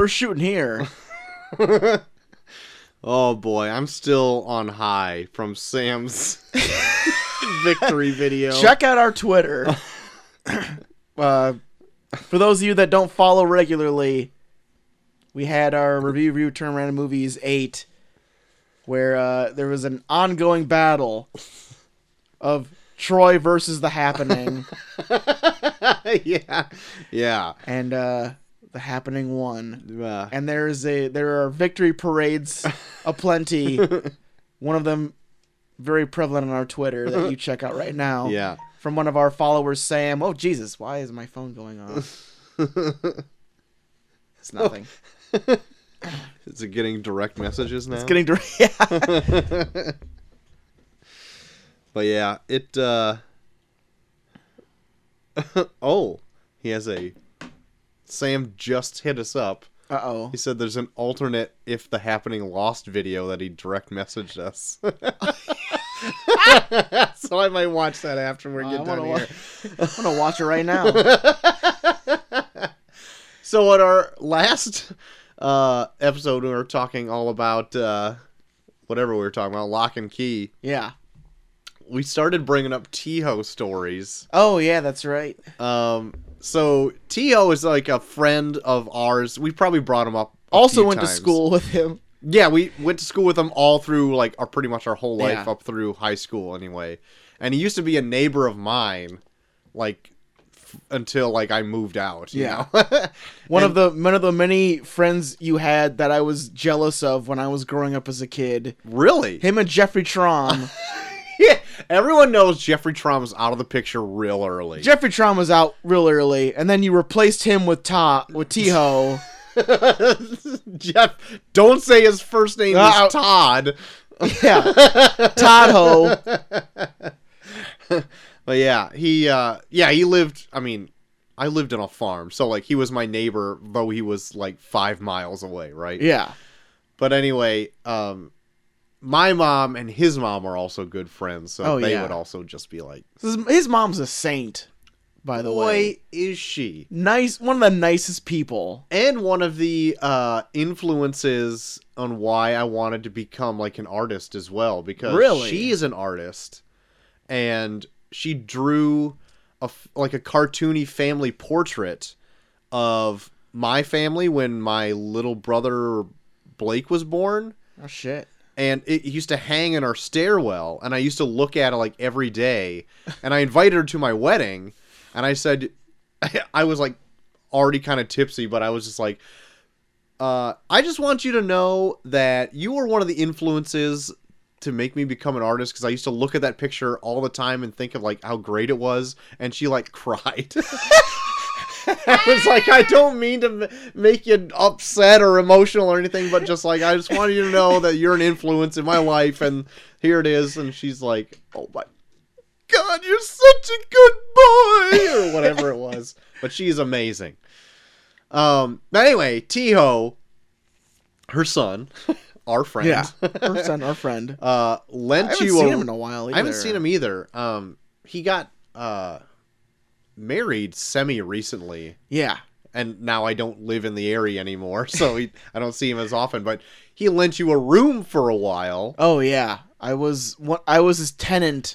we're shooting here. oh boy, I'm still on high from Sam's victory video. Check out our Twitter. uh, for those of you that don't follow regularly, we had our review review turn around movies eight, where uh, there was an ongoing battle of Troy versus the Happening, yeah, yeah. and uh, the Happening one. And there is a there are victory parades aplenty. One of them very prevalent on our Twitter that you check out right now. yeah. from one of our followers, Sam. Oh Jesus, why is my phone going off? It's nothing. Is it getting direct messages now? It's getting direct. Yeah. But yeah, it. uh Oh, he has a. Sam just hit us up. Uh oh. He said there's an alternate if the happening lost video that he direct messaged us. so I might watch that after we get done wanna here. wa- I'm gonna watch it right now. So at our last uh episode we were talking all about uh whatever we were talking about, lock and key. Yeah. We started bringing up Tiho stories. Oh yeah, that's right. Um so Tiho is like a friend of ours. We probably brought him up. Also went to school with him. Yeah, we went to school with him all through like our pretty much our whole life Yeah. up through high school anyway. And he used to be a neighbor of mine, like f- until like I moved out. You Yeah. know? One And- of the one of the many friends you had that I was jealous of when I was growing up as a kid. really. Him and Jeffrey Trom. Yeah, everyone knows Jeffrey Trom was out of the picture real early. Jeffrey Trom was out real early, and then you replaced him with Ta with Tiho. Jeff, don't say his first name Uh, is Todd. yeah, Todd Ho. But yeah, he uh yeah, he lived I mean, I lived on a farm, so like he was my neighbor though he was like 5 miles away, right? Yeah. But anyway, um my mom and his mom are also good friends, so Oh, they yeah. would also just be like, His, his mom's a saint, by the way. "Boy, is she?" Nice, one of the nicest people. and one of the uh, influences on why I wanted to become like an artist as well because Really? she is an artist and she drew a like a cartoony family portrait of my family when my little brother Blake was born Oh shit. And it used to hang in our stairwell and i used to look at it like every day. And i invited her to my wedding and i said i was like already kind of tipsy but i was just like uh, i just want you to know that you were one of the influences to make me become an artist because i used to look at that picture all the time and think of like how great it was and she like cried I was like, I don't mean to make you upset or emotional or anything, but just like, I just wanted you to know that you're an influence in my life, and here it is. And she's like, Oh my God, you're such a good boy, or whatever it was. But she's amazing. Um, but anyway, Tiho, her son, our friend, Yeah. Our son, our friend. uh, I lent haven't you seen a, him in a while. Either. I haven't seen him either. Um, he got uh married semi recently, Yeah. and now I don't live in the area anymore, so he, I don't see him as often. But he lent you a room for a while. Oh yeah. I was what I was his tenant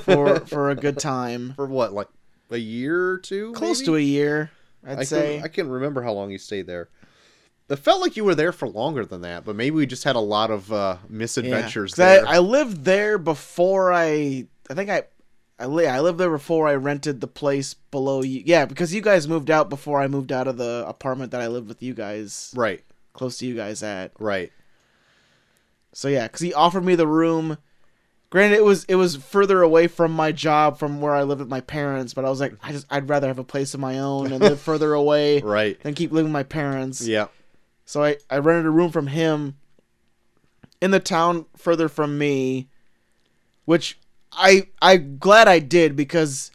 for for a good time. for what, like a year or two? Close maybe? to a year, I'd I say. Can, I can't remember how long you stayed there. It felt like you were there for longer than that, but maybe we just had a lot of uh, misadventures 'Cause there. I, I lived there before I. I think I. I, li- I lived there before I rented the place below you. Yeah, because you guys moved out before I moved out of the apartment that I lived with you guys, right, close to you guys at. right. So yeah, because he offered me the room. Granted, it was it was further away from my job from where I lived with my parents, but I was like, I just I'd rather have a place of my own and live further away Right. than keep living with my parents. Yeah. So I, I rented a room from him in the town further from me, which I I'm glad I did because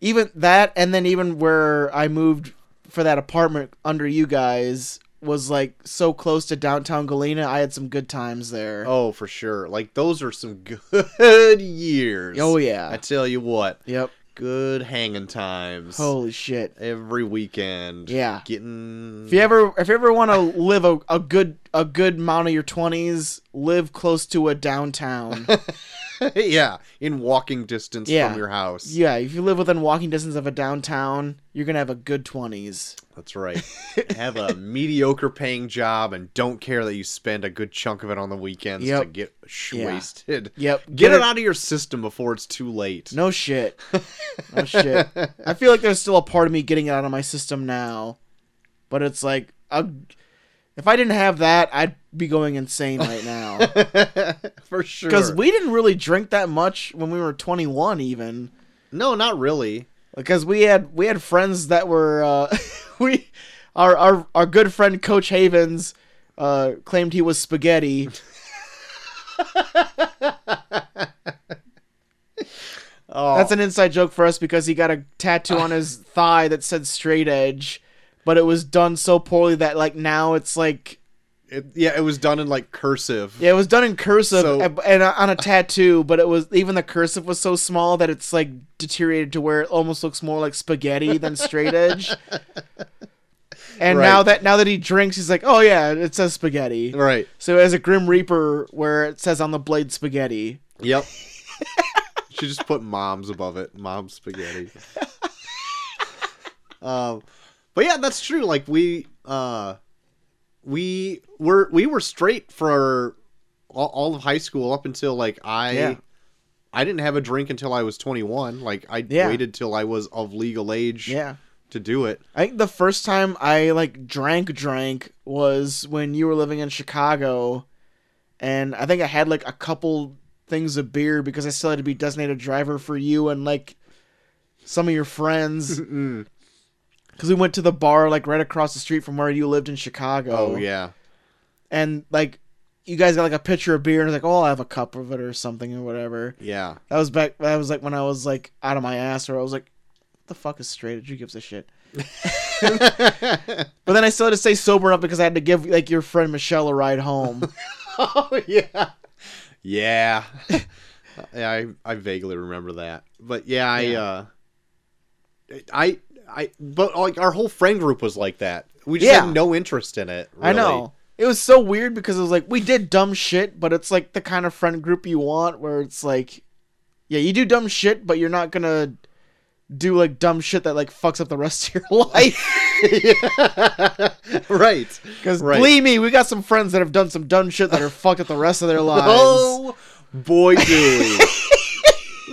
even that and then even where I moved for that apartment under you guys was like so close to downtown Galena. I had some good times there. Oh, for sure. Like those are some good years. Oh, yeah. I tell you what. Yep. good hanging times. Holy shit. Every weekend. Yeah. Getting If you ever if you ever want to live a, a good a good amount of your 20s, live close to a downtown. yeah, in walking distance Yeah. from your house. yeah, if you live within walking distance of a downtown, you're going to have a good 20s. That's right. Have a mediocre paying job and don't care that you spend a good chunk of it on the weekends to get sh- Yeah. wasted. Yep. Get it out of your system before it's too late. No shit. No shit. I feel like there's still a part of me getting it out of my system now. But it's like a, if I didn't have that, I'd be going insane right now. For sure. Cuz we didn't really drink that much when we were 21 even. No, not really. because we had we had friends that were uh, we our, our our good friend Coach Havens uh, claimed he was spaghetti. Oh, That's an inside joke for us because he got a tattoo on his thigh that said straight edge, but it was done so poorly that like now it's like it, yeah, it was done in like cursive. yeah, it was done in cursive So- and, and on a tattoo, but it was even the cursive was so small that it's like deteriorated to where it almost looks more like spaghetti than straight edge. And Right. now that now that he drinks, he's like, "Oh yeah, it says spaghetti." Right. So as a Grim Reaper, where it says on the blade spaghetti. Yep. she just put moms above it. Mom spaghetti. um, but yeah, that's true. Like we, uh, we were we were straight for all, all of high school up until like I. Yeah. I didn't have a drink until I was 21. Like I Yeah. waited till I was of legal age Yeah. to do it. I think the first time I like drank drank was when you were living in Chicago, and I think I had like a couple things of beer because I still had to be designated driver for you and like some of your friends. because we went to the bar like right across the street from where you lived in Chicago. Oh yeah. and like you guys got like a pitcher of beer and like, oh, I'll have a cup of it or something or whatever. Yeah. That was back. That was like when I was like out of my ass, or I was like, "What the fuck is straight? Who gives a shit?" But then I still had to stay sober enough because I had to give like your friend Michelle a ride home. oh yeah. Yeah. yeah, I I vaguely remember that. But yeah, I Yeah. uh I I but like our whole friend group was like that. We just Yeah. had no interest in it. I know it was so weird because it was like we did dumb shit, but it's like the kind of friend group you want where it's like, yeah, you do dumb shit, but you're not gonna do like dumb shit that like fucks up the rest of your life. right. Because Right. believe me, we got some friends that have done some dumb shit that are fucked up the rest of their oh, lives. Oh boy do we.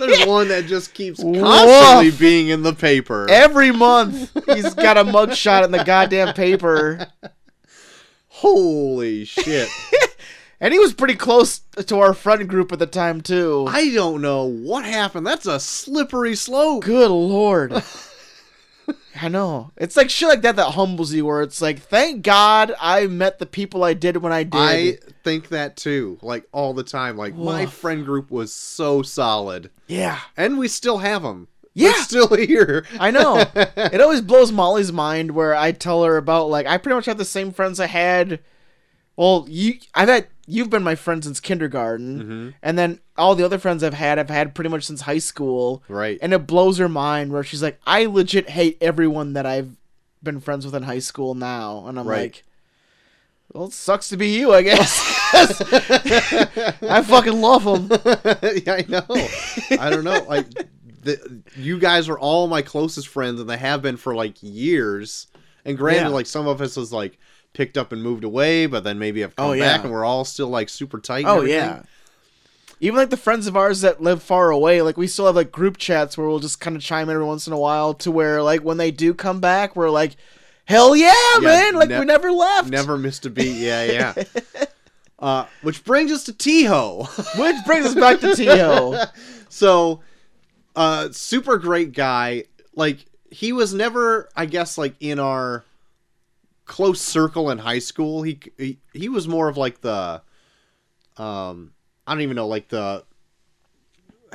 There's one that just keeps Woof. constantly being in the paper. Every month, he's got a mugshot in the goddamn paper. Holy shit. And he was pretty close to our friend group at the time, too. I don't know what happened. That's a slippery slope. Good lord. I know. It's like shit like that that humbles you, where it's like, thank God I met the people I did when I did. I think that too, like all the time. Like my friend group was so solid, yeah. and we still have them. Yeah. They're still here. I know. it always blows Molly's mind where I tell her about like I pretty much have the same friends I had. Well, you I've had you've been my friend since kindergarten, Mm-hmm. and then all the other friends I've had I've had pretty much since high school. Right. And it blows her mind where she's like, I legit hate everyone that I've been friends with in high school now, and I'm Right. like. Well, it sucks to be you, I guess. I fucking love them. yeah, I know. I don't know. Like, the, you guys are all my closest friends, and they have been for like years. And granted, Yeah. like some of us has like picked up and moved away, but then maybe have come Oh, back, yeah. and we're all still like super tight. Oh everything. yeah. Even like the friends of ours that live far away, like we still have like group chats where we'll just kind of chime in every once in a while to where like when they do come back, we're like, hell yeah, man! Like ne- we never left. Never missed a beat. Yeah, yeah. uh, which brings us to Tiho. Which brings us back to Tiho. so uh super great guy like he was never i guess like in our close circle in high school he he, he was more of like the um i don't even know like the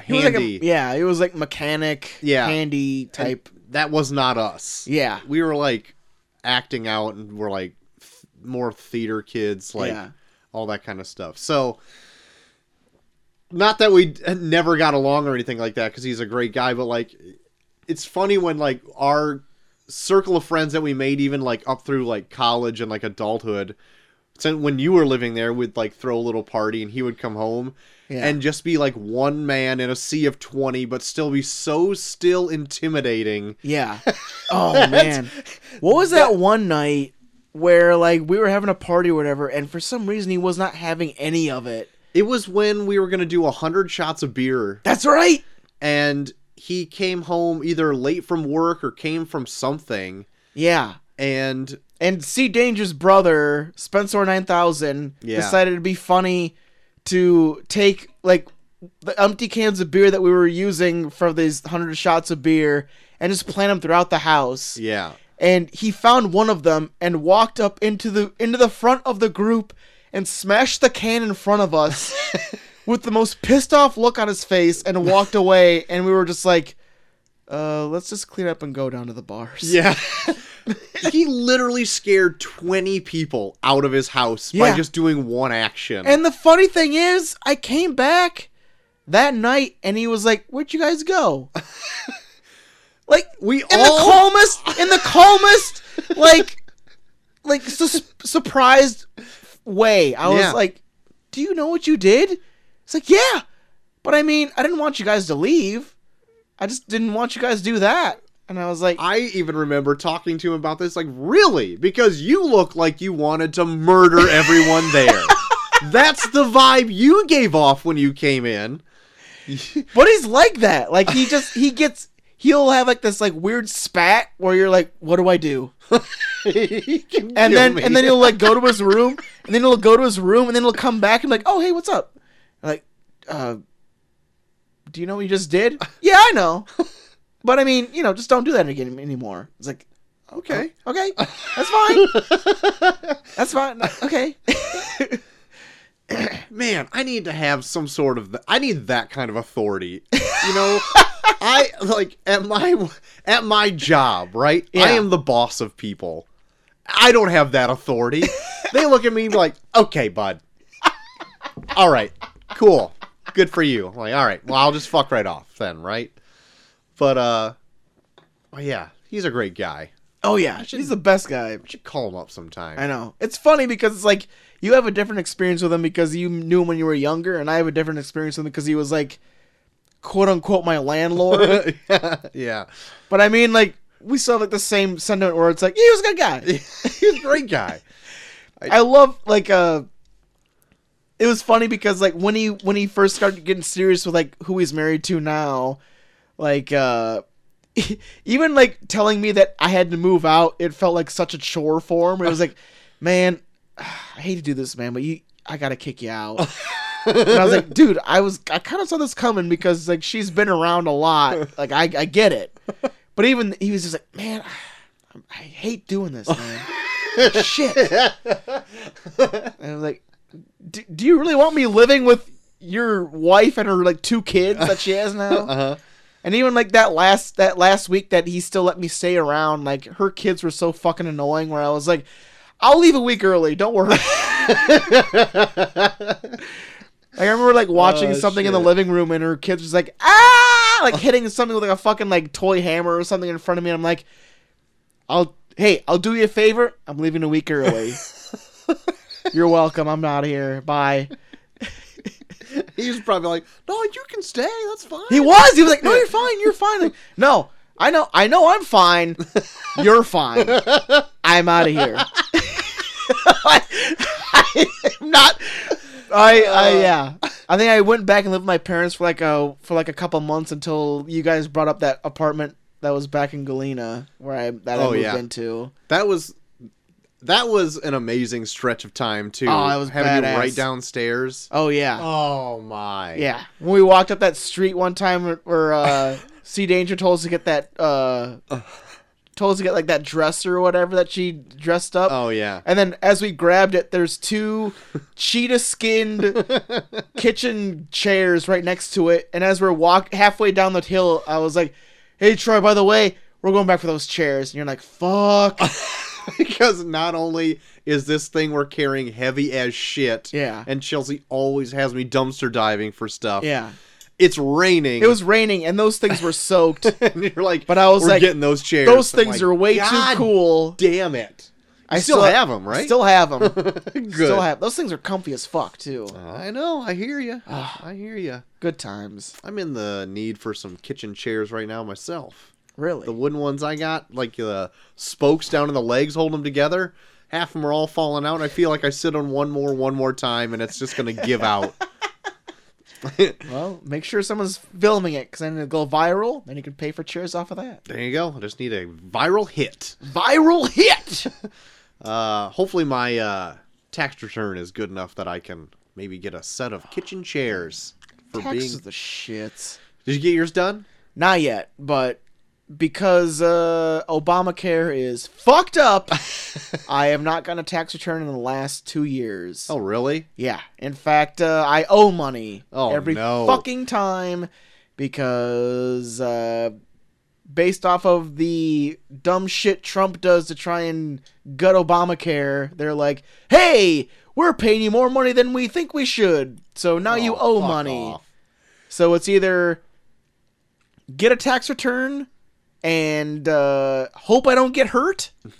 He was like a, handy yeah, he was like mechanic, Yeah. handy type. that was not us Yeah, we were like acting out and we're like th- more theater kids like yeah, all that kind of stuff. So, not that we never got along or anything like that, because he's a great guy, but like, it's funny when like our circle of friends that we made even like up through like college and like adulthood so when you were living there we'd like throw a little party and he would come home Yeah. and just be like one man in a sea of 20 but still be so still intimidating Yeah. Oh man. What was that one night where like we were having a party or whatever, and for some reason he was not having any of it? it was when we were going to do a 100 shots of beer That's right. and he came home either late from work or came from something Yeah. and And see Danger's brother, Spencer nine thousand, Yeah. decided to be funny to take like the empty cans of beer that we were using for these hundred shots of beer and just plant them throughout the house. yeah and he found one of them and walked up into the into the front of the group and smashed the can in front of us with the most pissed off look on his face and walked away and we were just like uh let's just clean up and go down to the bars Yeah. he literally scared 20 people out of his house by just doing one action. and the funny thing is i came back that night and he was like where'd you guys go like we in all the calmest in the calmest like like sus- surprised way i was Yeah. like do you know what you did it's like yeah but i mean i didn't want you guys to leave i just didn't want you guys to do that and i was like I even remember talking to him about this like really because you look like you wanted to murder everyone there. That's the vibe you gave off when you came in. but he's like that like he just he gets he'll have like this like weird spat where you're like what do i do and then me. and then he'll like go to his room and then he'll go to his room and then he'll come back and be like oh hey what's up uh do you know what you just did yeah i know but i mean you know just don't do that again anymore it's like okay. okay that's fine that's fine okay man, I need to have some sort of I need that kind of authority. You know, I like at my at my job, right? I am the boss of people. I don't have that authority. they look at me like, "Okay, bud. All right. Cool. Good for you." I'm like, "All right. Well, I'll just fuck right off then, right?" But uh oh yeah, he's a great guy. oh yeah he's the best guy I should call him up sometime. i know it's funny because it's like you have a different experience with him because you knew him when you were younger and i have a different experience with him because he was like quote unquote my landlord yeah. yeah. But I mean, like, we still have like the same sentiment where it's like, he was a good guy. he's a great guy. I love like uh it was funny because like when he when he first started getting serious with like who he's married to now, like uh even like telling me that I had to move out, it felt like such a chore for him. It was like, man, I hate to do this, man, but you I gotta kick you out. and I was like, dude, I was I kind of saw this coming because like she's been around a lot. Like I I get it, but even he was just like, man, I hate doing this, man. Shit. And I was like, do, do you really want me living with your wife and her like two kids that she has now? Uh-huh. And even like that last that last week that he still let me stay around, like her kids were so fucking annoying. Where I was like, I'll leave a week early. Don't worry. Like, I remember like watching Oh, something in the living room and her kids was like ah like hitting something with like a fucking like toy hammer or something in front of me. And I'm like, I'll hey I'll do you a favor. I'm leaving a week early. You're welcome. I'm out of here. Bye. He was probably like, "No, you can stay. That's fine." He was. He was like, "No, you're fine. You're fine." Like, no, I know. I know. I'm fine. You're fine. I'm out of here. I, am not. I. I. Uh. Yeah. I think I went back and lived with my parents for like a for like a couple months until you guys brought up that apartment that was back in Galena where I that I Oh, moved yeah. into. That was that was an amazing stretch of time too. Oh, it was having badass. you right downstairs. Oh yeah. Oh my. Yeah, when we walked up that street one time where, where uh, Sea Danger told us to get that, uh, told us to get like that dresser or whatever that she dressed up. Oh yeah. And then as we grabbed it, there's two cheetah skinned kitchen chairs right next to it. And as we're walk halfway down the hill, I was like, "Hey Troy, by the way, we're going back for those chairs." And you're like, "Fuck." because not only is this thing we're carrying heavy as shit, Yeah. and Chelsea always has me dumpster diving for stuff. yeah. it's raining. It was raining and those things were soaked. and you're like, But I was we're like, getting those chairs. those things like, are way God too cool. Damn it! I still have them, right? Still have them. Good. Still have those things are comfy as fuck too. I know. I hear you. I hear you. Good times. I'm in the need for some kitchen chairs right now myself. Really. The wooden ones I got, like the spokes down in the legs, hold them together. Half of them are all falling out. And I feel like I sit on one more, one more time, and it's just gonna give out. well, make sure someone's filming it because then it'll go viral. Then you can pay for chairs off of that. there you go. I just need a viral hit. Viral hit. Uh, hopefully my uh, tax return is good enough that I can maybe get a set of kitchen chairs for Taxes being. the shits. Did you get yours done? Not yet, but because uh, Obamacare is fucked up, I have not gotten a tax return in the last two years. Oh, really? Yeah. In fact, uh, I owe money Oh, every no. fucking time because uh, based off of the dumb shit Trump does to try and gut Obamacare, they're like, "Hey, we're paying you more money than we think we should, so now you Oh, owe money." off. So it's either get a tax return and uh, hope I don't get hurt,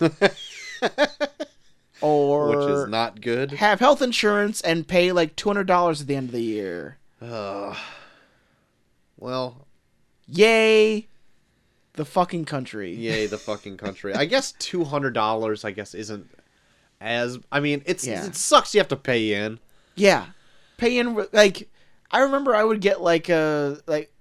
or Which is not good. have health insurance and pay like two hundred dollars at the end of the year. Ugh. well, Yay, the fucking country. yay the fucking country. I guess two hundred dollars. I guess isn't as. I mean, it's Yeah. it sucks. You have to pay in. Yeah, pay in like I remember I would get like uh like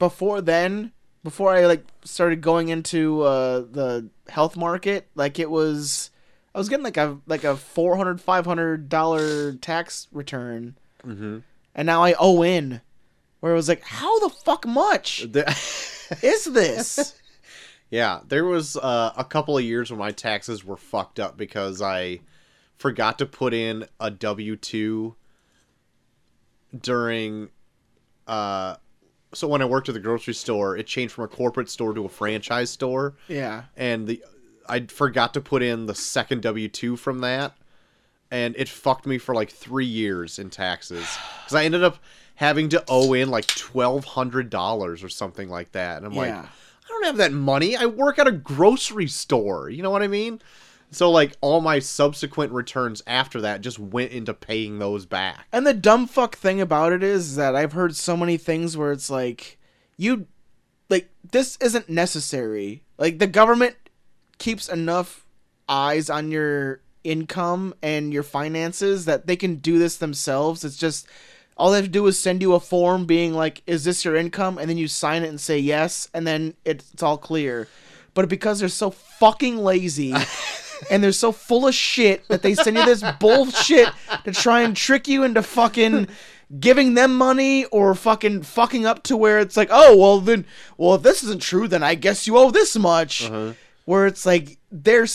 before then before I like started going into uh the health market like it was I was getting like a like a 400 500 dollar tax return Mm-hmm. and now I owe in where it was like how the fuck much is this yeah, there was uh, a couple of years when my taxes were fucked up because I forgot to put in a W two during. Uh, so when I worked at the grocery store, it changed from a corporate store to a franchise store. yeah and the I forgot to put in the second W two from that, and it fucked me for like three years in taxes because I ended up having to owe in like twelve hundred dollars or something like that, and I'm like, I don't have that money. I work at a grocery store. You know what I mean? So like all my subsequent returns after that just went into paying those back. And the dumb fuck thing about it is that I've heard so many things where it's like, you, like, this isn't necessary. Like, the government keeps enough eyes on your income and your finances that they can do this themselves. It's just, all they have to do is send you a form being like, is this your income? And then you sign it and say yes, and then it's, all clear. But because they're so fucking lazy. and they're so full of shit that they send you this bullshit to try and trick you into fucking giving them money or fucking fucking up to where it's like, oh well then well if this isn't true then I guess you owe this much. Uh-huh. Where it's like they're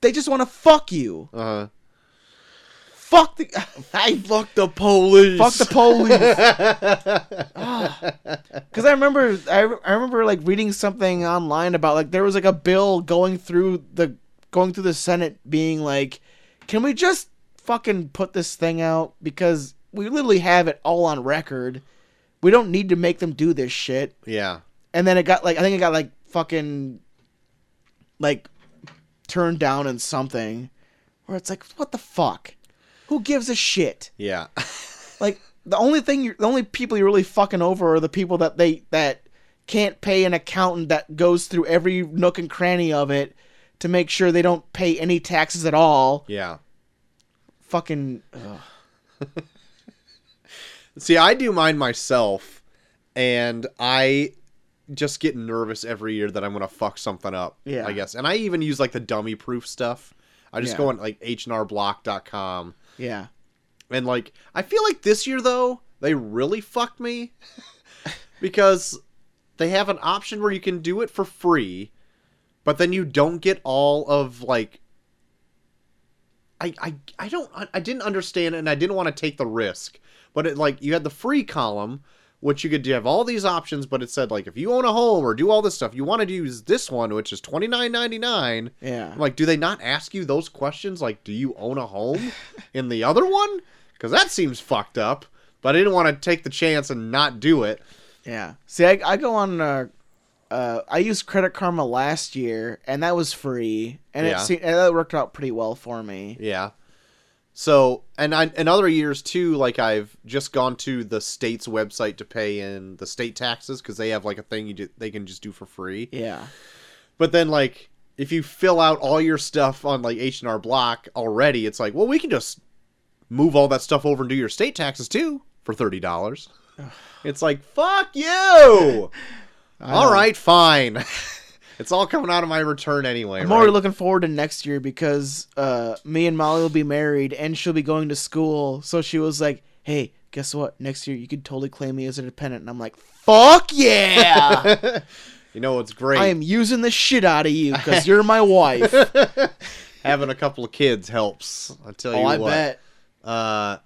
they just want to fuck you. Uh, Fuck the I fuck the police. fuck the police. Because I remember, I, I remember like reading something online about like there was like a bill going through the going through the Senate being like, can we just fucking put this thing out because we literally have it all on record. We don't need to make them do this shit. yeah. And then it got like I think it got like fucking like turned down in something where it's like what the fuck? Who gives a shit? Yeah. like the only thing you're, the only people you're really fucking over are the people that they that can't pay an accountant that goes through every nook and cranny of it to make sure they don't pay any taxes at all. yeah. Fucking. See, I do mine myself, and I just get nervous every year that I'm gonna fuck something up. Yeah. I guess, and I even use like the dummy proof stuff. I just Yeah. go on like hnrblock.com, yeah. and like I feel like this year though they really fucked me because they have an option where you can do it for free, but then you don't get all of like. I, I, I don't I- I didn't understand and I didn't want to take the risk. But it like you had the free column, which you could you have all these options, but it said like if you own a home or do all this stuff, you want to use this one, which is twenty nine ninety nine. Yeah. I'm like, do they not ask you those questions? Like, do you own a home in the other one? Because that seems fucked up. but I didn't want to take the chance and not do it. Yeah. See, I, I go on. Uh, uh, I used Credit Karma last year, and that was free, and Yeah. it se- and that worked out pretty well for me. Yeah. So, and I, in other years too, like I've just gone to the state's website to pay in the state taxes because they have like a thing you do, they can just do for free. Yeah. But then like if you fill out all your stuff on like H and R Block already, it's like, well, we can just move all that stuff over and do your state taxes too for thirty dollars. it's like fuck you. All right, fine. it's all coming out of my return anyway. I'm right? already looking forward to next year because uh, me and Molly will be married, and she'll be going to school. So she was like, "Hey, guess what? Next year you could totally claim me as a dependent." And I'm like, "Fuck yeah! you know what's great? I am using the shit out of you because you're my wife." Having a couple of kids helps. I tell you oh, I what. bet. Uh,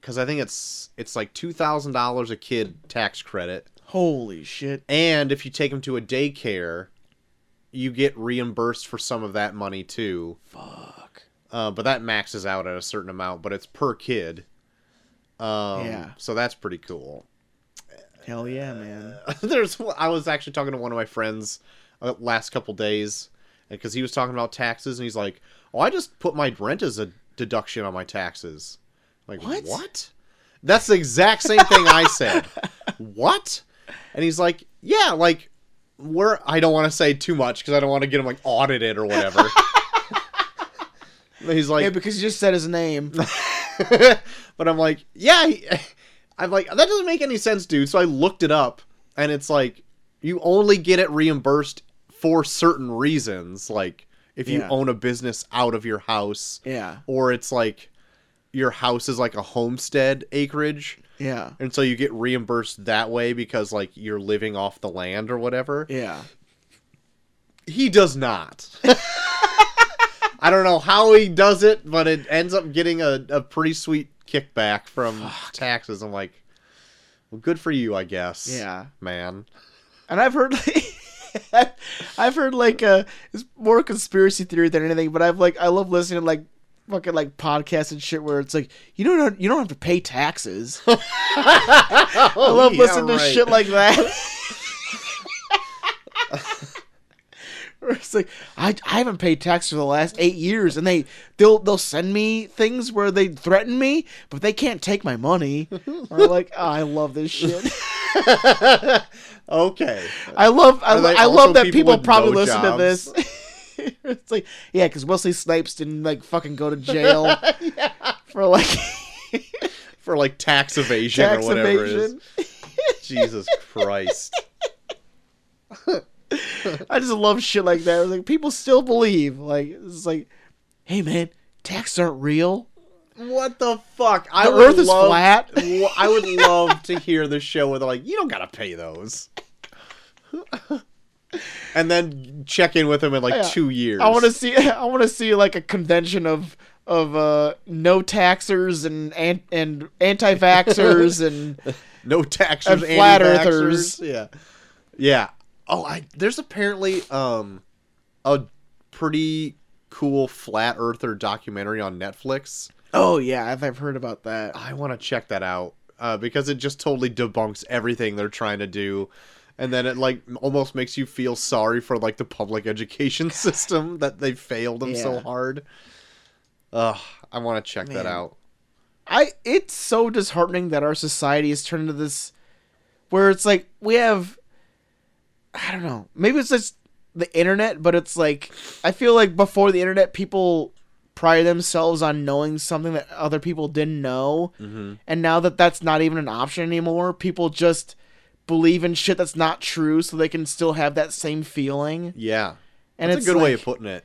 because I think it's it's like two thousand dollars a kid tax credit, Holy shit! and if you take them to a daycare, you get reimbursed for some of that money too. Fuck. Uh, but that maxes out at a certain amount, but it's per kid. Um, Yeah. So that's pretty cool. Hell yeah, man. There's I was actually talking to one of my friends uh, last couple days because he was talking about taxes and he's like, "Oh, I just put my rent as a deduction on my taxes." Like What? what? That's the exact same thing I said. what? And he's like, "Yeah, like we're I don't want to say too much because I don't want to get him like audited or whatever." But he's like, yeah, because you just said his name. but I'm like, yeah, he- I'm like, that doesn't make any sense, dude. So I looked it up, and it's like, you only get it reimbursed for certain reasons, like if you Yeah. own a business out of your house, Yeah, or it's like your house is like a homestead acreage, yeah, and so you get reimbursed that way because like you're living off the land or whatever. yeah. He does not. I don't know how he does it, but it ends up getting a, a pretty sweet kickback from taxes. I'm like, well, good for you, I guess. Yeah. man. And I've heard, like, I've heard like uh, it's more conspiracy theory than anything. But I've like, I love listening to like fucking like podcasts and shit where it's like you don't you don't have to pay taxes. I love listening to shit like that. It's like I, I haven't paid tax for the last eight years, and they they'll they'll send me things where they threaten me, but they can't take my money. Or like, oh, I love this shit. okay. I love I, I love that people people probably no listen to this. it's like yeah, because Wesley Snipes didn't like fucking go to jail for like For like tax evasion tax or whatever evasion. it is. Jesus Christ. I just love shit like that. Like people still believe like it's like, hey man, taxes aren't real. What the fuck? I The would Earth is love, flat. I would love to hear the show where they're like, you don't gotta pay those. And then check in with them in like Yeah. two years. I want to see. I want to see like a convention of of uh, no taxers and and, and anti vaxxers and no taxers, and flat earthers. Yeah, yeah. Oh, I there's apparently um a pretty cool flat earther documentary on Netflix. oh yeah, I've, I've heard about that. I want to check that out uh, because it just totally debunks everything they're trying to do, and then it like almost makes you feel sorry for like the public education system that they failed them so hard. Ugh, I want to check that out. I it's so disheartening that our society has turned into this where it's like we have I don't know. Maybe it's just the internet, but it's like I feel like before the internet people pride themselves on knowing something that other people didn't know. Mm-hmm. And now that that's not even an option anymore, people just believe in shit that's not true so they can still have that same feeling. Yeah, And that's it's a good way of putting it.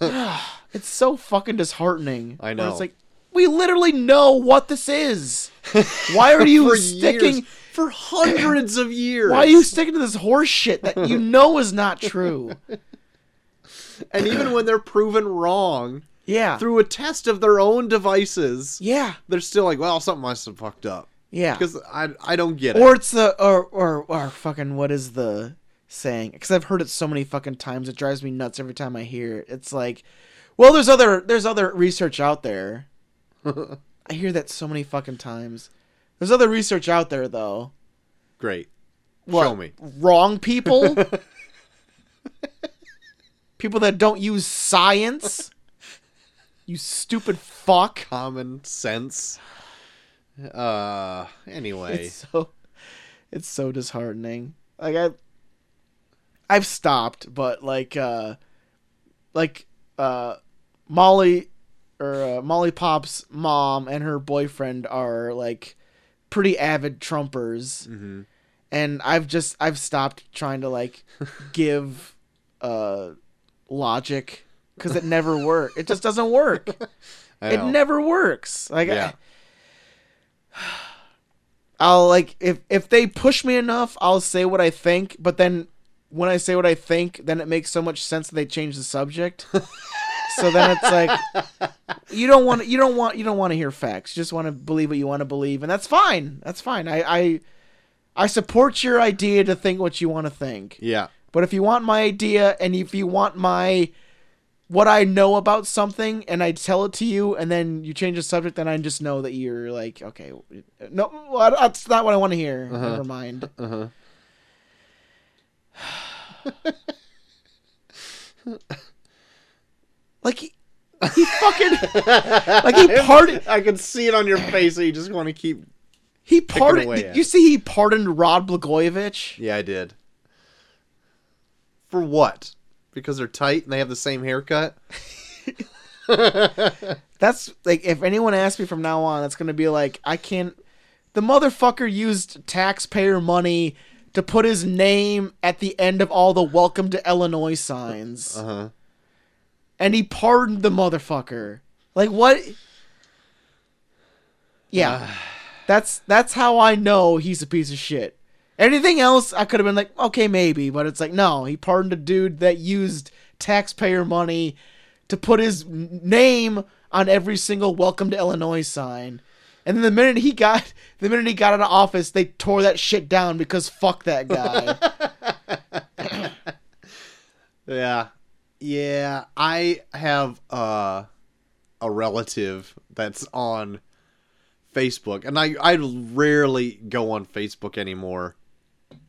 It's so fucking disheartening. I know. It's like we literally know what this is. Why are you For sticking? years, for hundreds of years. Why are you sticking to this horse shit that you know is not true? And even when they're proven wrong Yeah. through a test of their own devices, Yeah. they're still like, "Well, something must have fucked up." Yeah. Because I I don't get it. Or it's the or or or fucking what is the saying? Because I've heard it so many fucking times, it drives me nuts every time I hear it. It's like, well, there's other there's other research out there. I hear that so many fucking times. There's other research out there though. Great. What, Show me. Wrong people? people that don't use science? You stupid fuck. Common sense. Uh. Anyway. It's so it's so disheartening. Like I I've stopped, but like uh like uh Molly or uh, Molly Pop's mom and her boyfriend are like pretty avid Trumpers hmm and I've just I've stopped trying to like give uh logic cuz it never work. It just doesn't work. It never works. Like Yeah. I, I'll like if if they push me enough, I'll say what I think, but then when I say what I think, then it makes so much sense that they change the subject. so then it's like you don't want you don't want you don't want to hear facts. You just want to believe what you want to believe, and that's fine. That's fine. I I I support your idea to think what you want to think. Yeah. But if you want my idea and if you want my what I know about something and I tell it to you and then you change the subject, then I just know that you're like, okay, no, that's not what I want to hear. Uh-huh. Never mind. Uh huh. Like he, he fucking like he pardoned I can see it on your face. that you just want to keep. he pardoned. You see, he pardoned Rod Blagojevich. Yeah, I did. For what? Because they're tight and they have the same haircut. That's like if anyone asks me from now on, that's gonna be like I can't. The motherfucker used taxpayer money to put his name at the end of all the "Welcome to Illinois" signs, Uh huh. and he pardoned the motherfucker. Like what? Yeah, that's that's how I know he's a piece of shit. Anything else, I could have been like, okay, maybe, but it's like, no, he pardoned a dude that used taxpayer money to put his name on every single "Welcome to Illinois" sign. And then the minute he got, the minute he got out of office, they tore that shit down because fuck that guy. Yeah. Yeah. I have uh, a relative that's on Facebook, and I I rarely go on Facebook anymore.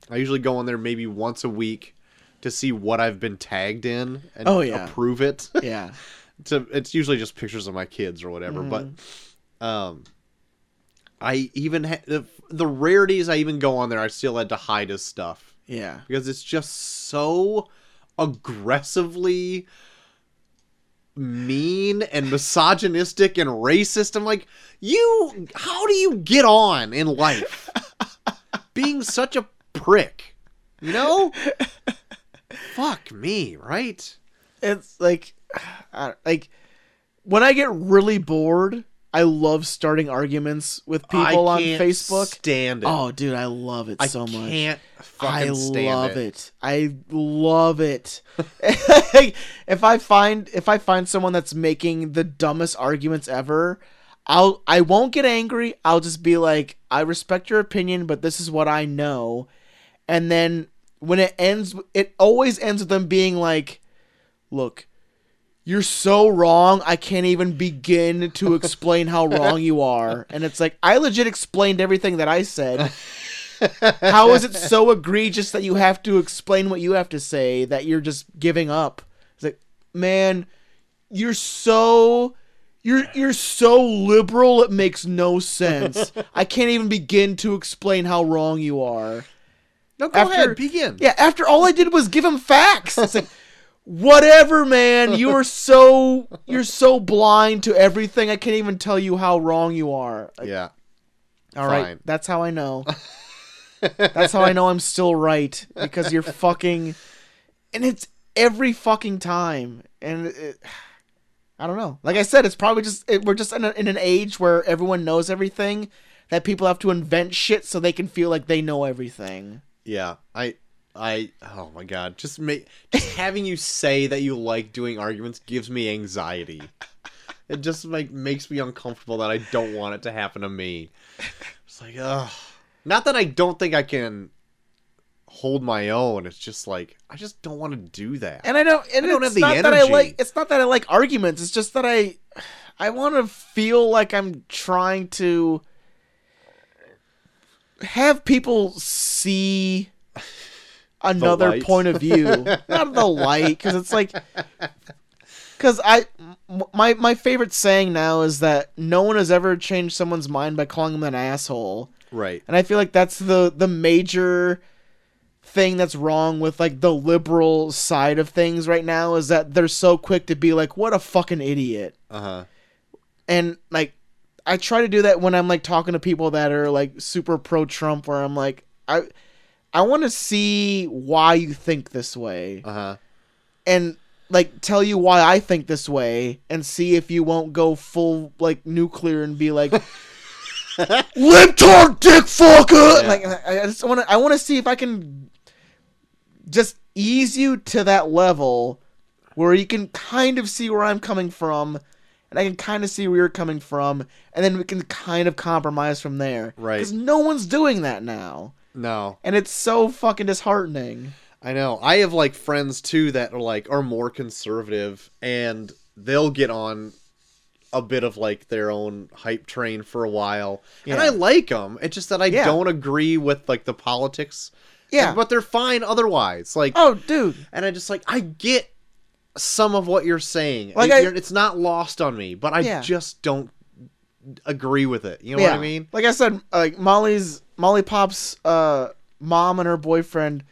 I usually go on there maybe once a week to see what I've been tagged in and Oh, yeah. approve it. yeah, to it's usually just pictures of my kids or whatever but um i even ha- the, the rarities i even go on there i still had to hide his stuff yeah. because it's just so aggressively mean and misogynistic and racist i'm like you how do you get on in life being such a prick you know fuck me right it's like I, like when I get really bored, I love starting arguments with people I on Facebook. stand it Oh, dude, I love it I so much. can't fucking I love it. it. I love it. if I find if I find someone that's making the dumbest arguments ever, I'll I won't get angry. I'll just be like, I respect your opinion, but this is what I know. And then when it ends, it always ends with them being like, "Look, you're so wrong. I can't even begin to explain how wrong you are." And it's like, I legit explained everything that I said. How is it so egregious that you have to explain what you have to say that you're just giving up? It's like, man, you're so you're you're so liberal it makes no sense. I can't even begin to explain how wrong you are. No, go After- ahead, begin. Yeah, after all I did was give him facts. It's like whatever, man. You are so you're so blind to everything. I can't even tell you how wrong you are. Yeah. all right, fine. that's how I know. that's how I know I'm still right because you're fucking, and it's every fucking time. And it, I don't know. Like I said, it's probably just it, we're just in, a, in an age where everyone knows everything. That people have to invent shit so they can feel like they know everything. Yeah. I I oh my god. Just make just having you say that you like doing arguments gives me anxiety. It just like makes me uncomfortable that I don't want it to happen to me. It's like, ugh. Not that I don't think I can hold my own. It's just like I just don't want to do that. And I don't. And I don't have the not that I energy. like. It's not that I like arguments. It's just that I, I want to feel like I'm trying to. Have people see another point of view, not the light, because it's like, because I my my favorite saying now is that no one has ever changed someone's mind by calling them an asshole, Right. and I feel like that's the the major thing that's wrong with like the liberal side of things right now is that they're so quick to be like, what a fucking idiot Uh huh. and like I try to do that when I'm like talking to people that are like super pro Trump where I'm like I I want to see why you think this way Uh huh. and like tell you why I think this way and see if you won't go full like nuclear and be like libtard dick fucker Yeah. like I I just want to I want to see if I can just ease you to that level where you can kind of see where I'm coming from and I can kind of see where you're coming from and then we can kind of compromise from there Right. cuz no one's doing that now No. and it's so fucking disheartening I know. I have like friends too that are like are more conservative and they'll get on a bit of like their own hype train for a while. And Yeah. I like them. It's just that I Yeah. don't agree with like the politics. Yeah. But they're fine otherwise. Like oh dude and I just like I get some of what you're saying. Like, It- I- you're- it's not lost on me, but I Yeah. just don't agree with it. You know what I mean? Like I said, like Molly's Molly Pop's uh, mom and her boyfriend,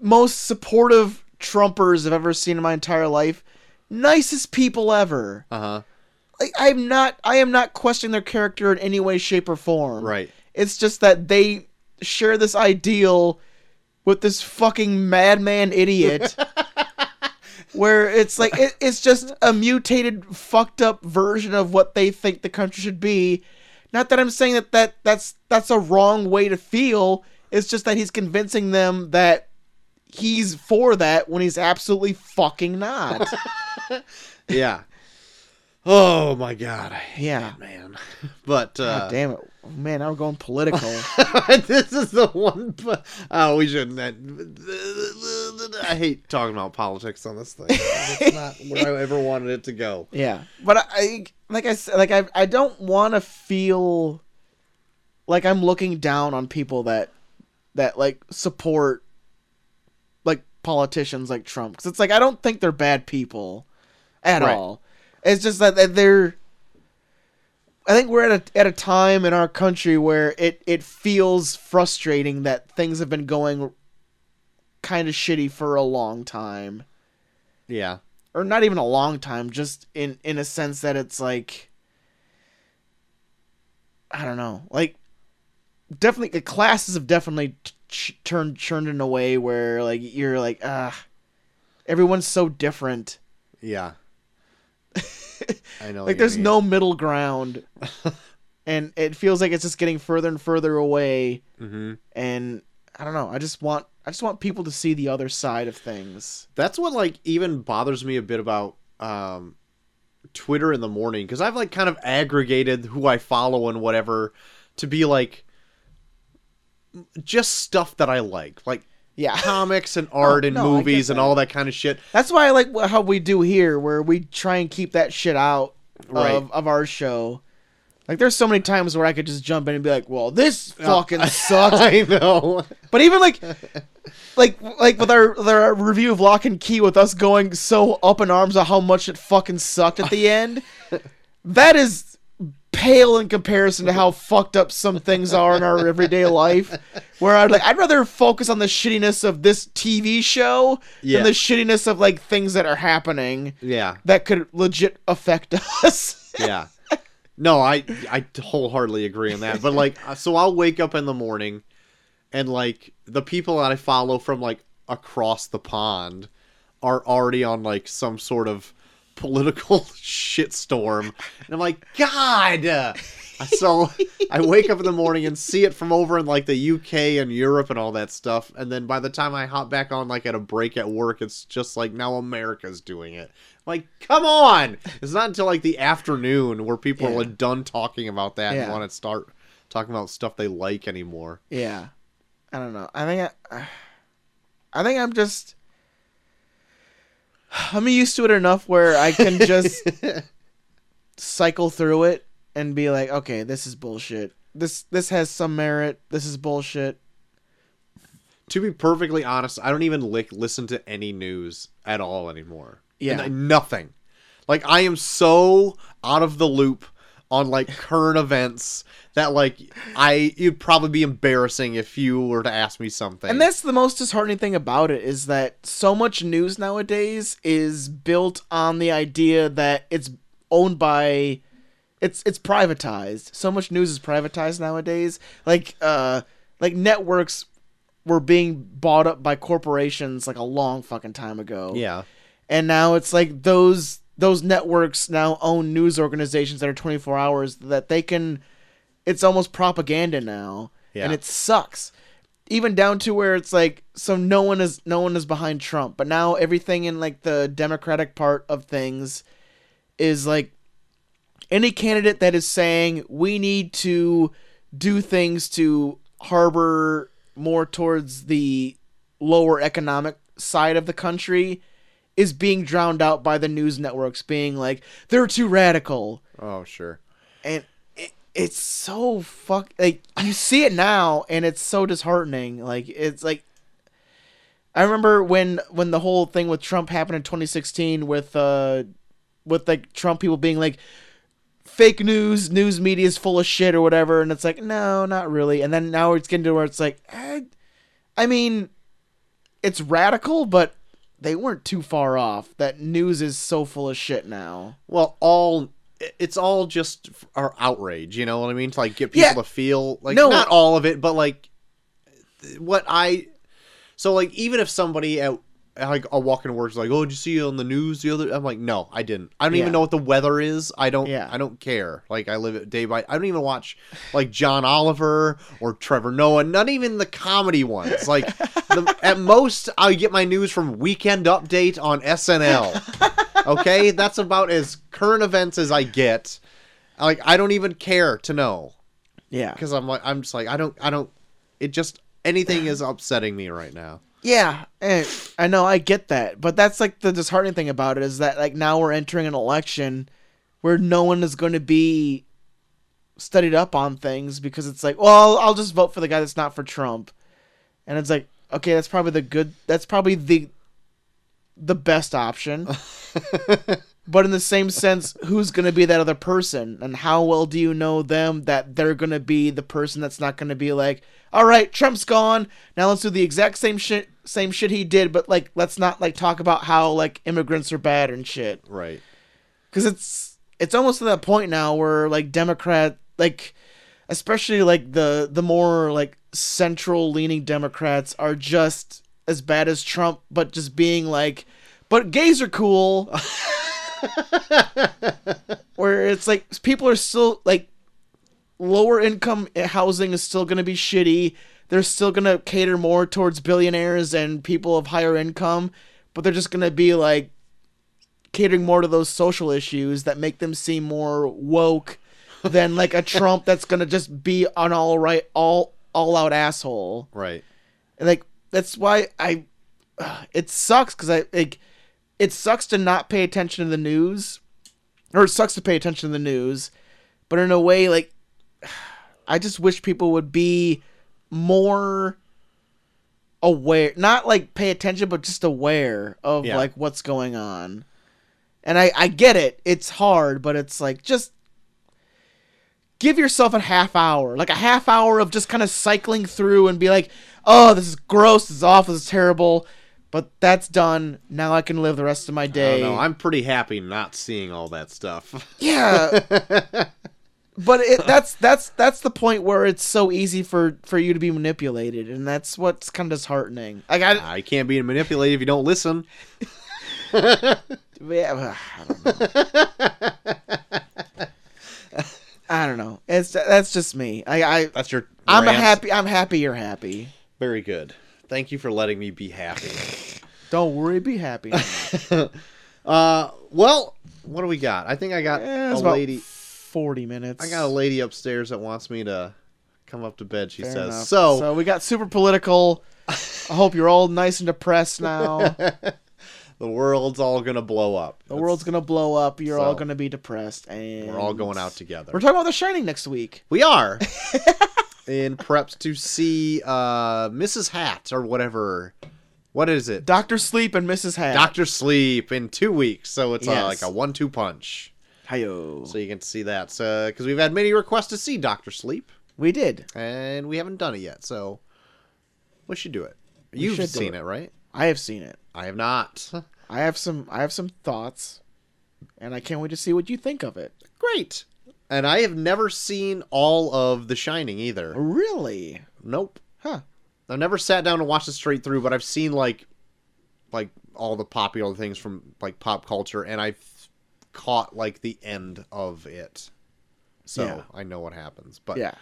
most supportive Trumpers I've ever seen in my entire life. Nicest people ever. Uh-huh. Like I'm not, I am not questioning their character in any way, shape, or form. Right. It's just that they share this ideal with this fucking madman idiot. where it's like it, it's just a mutated, fucked up version of what they think the country should be. Not that I'm saying that, that that's that's a wrong way to feel. It's just that he's convincing them that he's for that when he's absolutely fucking not. Yeah. Oh my god. I hate Yeah. that man. But uh God damn it, man! We're going political. this is the one. pu- Oh, we shouldn't. I hate talking about politics on this thing. It's not where I ever wanted it to go. Yeah, but I, I like I said, like I I don't want to feel like I'm looking down on people that that like support like politicians like Trump because it's like I don't think they're bad people at Right. all. It's just that they're. I think we're at a at a time in our country where it it feels frustrating that things have been going kind of shitty for a long time Yeah. or not even a long time just in in a sense that it's like i don't know like definitely the classes have definitely ch- turned turned in a way where like you're like ah everyone's so different Yeah. I know. like there's mean. no middle ground and it feels like it's just getting further and further away Mhm. and i don't know i just want i just want people to see the other side of things That's what like even bothers me a bit about um Twitter in the morning because I've like kind of aggregated who I follow and whatever to be like just stuff that I like, like yeah comics and oh, art and no, movies and all that kind of shit. That's why I like how we do here, where we try and keep that shit out Right. of, of our show. Like, there's so many times where I could just jump in and be like, "Well, this fucking sucks." I know. But even like, like, like with our with our review of Locke and Key, with us going so up in arms of how much it fucking sucked at the end, that is pale in comparison to how fucked up some things are in our everyday life. Where I'd like, I'd rather focus on the shittiness of this TV show Yeah. than the shittiness of like things that are happening Yeah, that could legit affect us. yeah. No, I I wholeheartedly agree on that. But like, uh, so I'll wake up in the morning, and like the people that I follow from like across the pond are already on like some sort of political shitstorm, and I'm like, God. So I wake up in the morning and see it from over in like the UK and Europe and all that stuff, and then by the time I hop back on like at a break at work, it's just like now America's doing it. Like, come on! It's not until like the afternoon where people Yeah. are done talking about that Yeah. and want to start talking about stuff they like anymore. Yeah, I don't know. I think I, I think I'm just I'm used to it enough where I can just cycle through it and be like, okay, this is bullshit. this this has some merit. This is bullshit. To be perfectly honest, I don't even li- listen to any news at all anymore. Yeah. And nothing. Like I am so out of the loop on like current events that like I it'd probably be embarrassing if you were to ask me something. And that's the most disheartening thing about it is that so much news nowadays is built on the idea that it's owned by it's it's privatized. So much news is privatized nowadays. Like uh like networks were being bought up by corporations like a long fucking time ago. yeah. And now it's like those those networks now own news organizations that are 24 hours that they can it's almost propaganda now. Yeah. and it sucks. Even down to where it's like so no one is no one is behind Trump. But now everything in like the democratic part of things is like any candidate that is saying we need to do things to harbor more towards the lower economic side of the country is being drowned out by the news networks being like they're too radical. Oh, sure. and it, it's so fuck like you see it now and it's so disheartening. Like it's like i remember when when the whole thing with trump happened in 2016 with uh with like trump people being like fake news news media is full of shit or whatever. And it's like no not really. And then now it's getting to where it's like eh, i mean it's radical but they weren't too far off that news is so full of shit now Well, all it's all just our outrage, you know what I mean? To like get people Yeah. to feel like No. not all of it, but like what I so like even if somebody at like a walking words like, oh, did you see on the news the other? I'm like, no, I didn't. I don't Yeah. even know what the weather is. I don't. Yeah. I don't care. Like I live it day by. I don't even watch like John Oliver or Trevor Noah. Not even the comedy ones. Like the, at most, I get my news from Weekend Update on SNL. Okay, that's about as current events as I get. Like I don't even care to know yeah because I'm like I'm just like I don't I don't. It just anything is upsetting me right now. Yeah, I know I get that, but that's like the disheartening thing about it is that like now we're entering an election where no one is going to be studied up on things because it's like, well, I'll just vote for the guy that's not for Trump, and it's like, okay, that's probably the good, that's probably the the best option, but in the same sense, who's going to be that other person, and how well do you know them that they're going to be the person that's not going to be like, all right, Trump's gone. Now let's do the exact same shit, same shit he did, but like let's not like talk about how like immigrants are bad and shit. Right. Because it's it's almost to that point now where like Democrat, like especially like the the more like central leaning Democrats are just as bad as Trump, but just being like, but gays are cool. where it's like people are still like lower income housing is still going to be shitty. They're still going to cater more towards billionaires and people of higher income, but they're just going to be like catering more to those social issues that make them seem more woke than like a Trump that's going to just be an all right all all out asshole. Right. And like that's why I it sucks cuz I like it sucks to not pay attention to the news or it sucks to pay attention to the news, but in a way like I just wish people would be more aware, not like pay attention but just aware of Yeah. like what's going on. And I I get it. It's hard, but it's like just give yourself a half hour, like a half hour of just kind of cycling through and be like, "Oh, this is gross, this is awful, this is terrible." But that's done. Now I can live the rest of my day. don't. I'm pretty happy not seeing all that stuff. yeah, but it, that's that's that's the point where it's so easy for for you to be manipulated, and that's what's kind of disheartening. Like I, I can't be manipulated if you don't listen. yeah, I don't know. I don't know. It's that's just me. I, I That's your. I'm happy. I'm happy. You're happy. Very good. Thank you for letting me be happy. Don't worry. Be happy. uh, well, what do we got? I think I got Eh, a about lady. forty minutes. I got a lady upstairs that wants me to come up to bed. She Fair says enough. so. we got super political. I hope you're all nice and depressed now. the world's all gonna blow up. The world's gonna blow up. You're all gonna be depressed, and We're all going out together. We're talking about The Shining next week. We are in preps to see uh, Mrs. Hat or whatever. What is it? Doctor Sleep and Mrs. Hat. Doctor Sleep in two weeks. So it's uh, like a one-two punch. Hiyo. So you can see that So because we've had many requests to see Doctor Sleep, we did. and we haven't done it yet. So we should do it. We You've seen it. it, right? I have seen it. I have not. I have some. I have some thoughts, and I can't wait to see what you think of it. Great. And I have never seen all of The Shining either. Really? Nope. Huh? I've never sat down and watched it straight through, but I've seen like like all the popular things from like pop culture and I've caught like the end of it. So Yeah. I know what happens. But Yeah.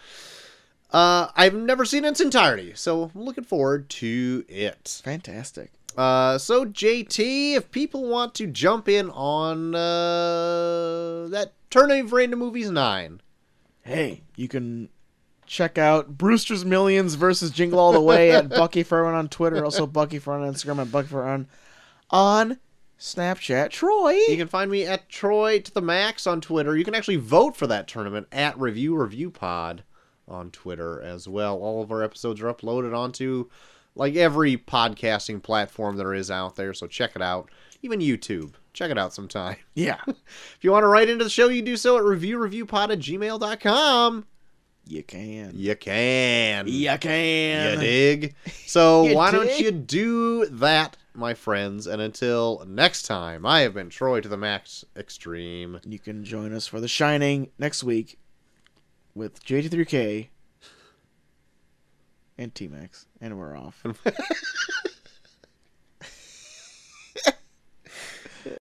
uh I've never seen it in its entirety, so I'm looking forward to it. Fantastic. Uh so JT, if people want to jump in on uh that of Random Movies 9. Hey, you can check out Brewster's Millions versus Jingle All the Way at Bucky Furman on Twitter. Also Bucky Furman on Instagram and Bucky Furman on Snapchat. Troy. You can find me at Troy to the Max on Twitter. You can actually vote for that tournament at Review Review Pod on Twitter as well. All of our episodes are uploaded onto like every podcasting platform there is out there, so check it out. Even YouTube. Check it out sometime. yeah. If you want to write into the show, you do so at reviewreviewpod at gmail.com. You can. You can. You can. You dig? So You why don't you do that, my friends? And until next time, I have been Troy to the Max Extreme. You can join us for The Shining next week with JT3K and T Max. And we're off.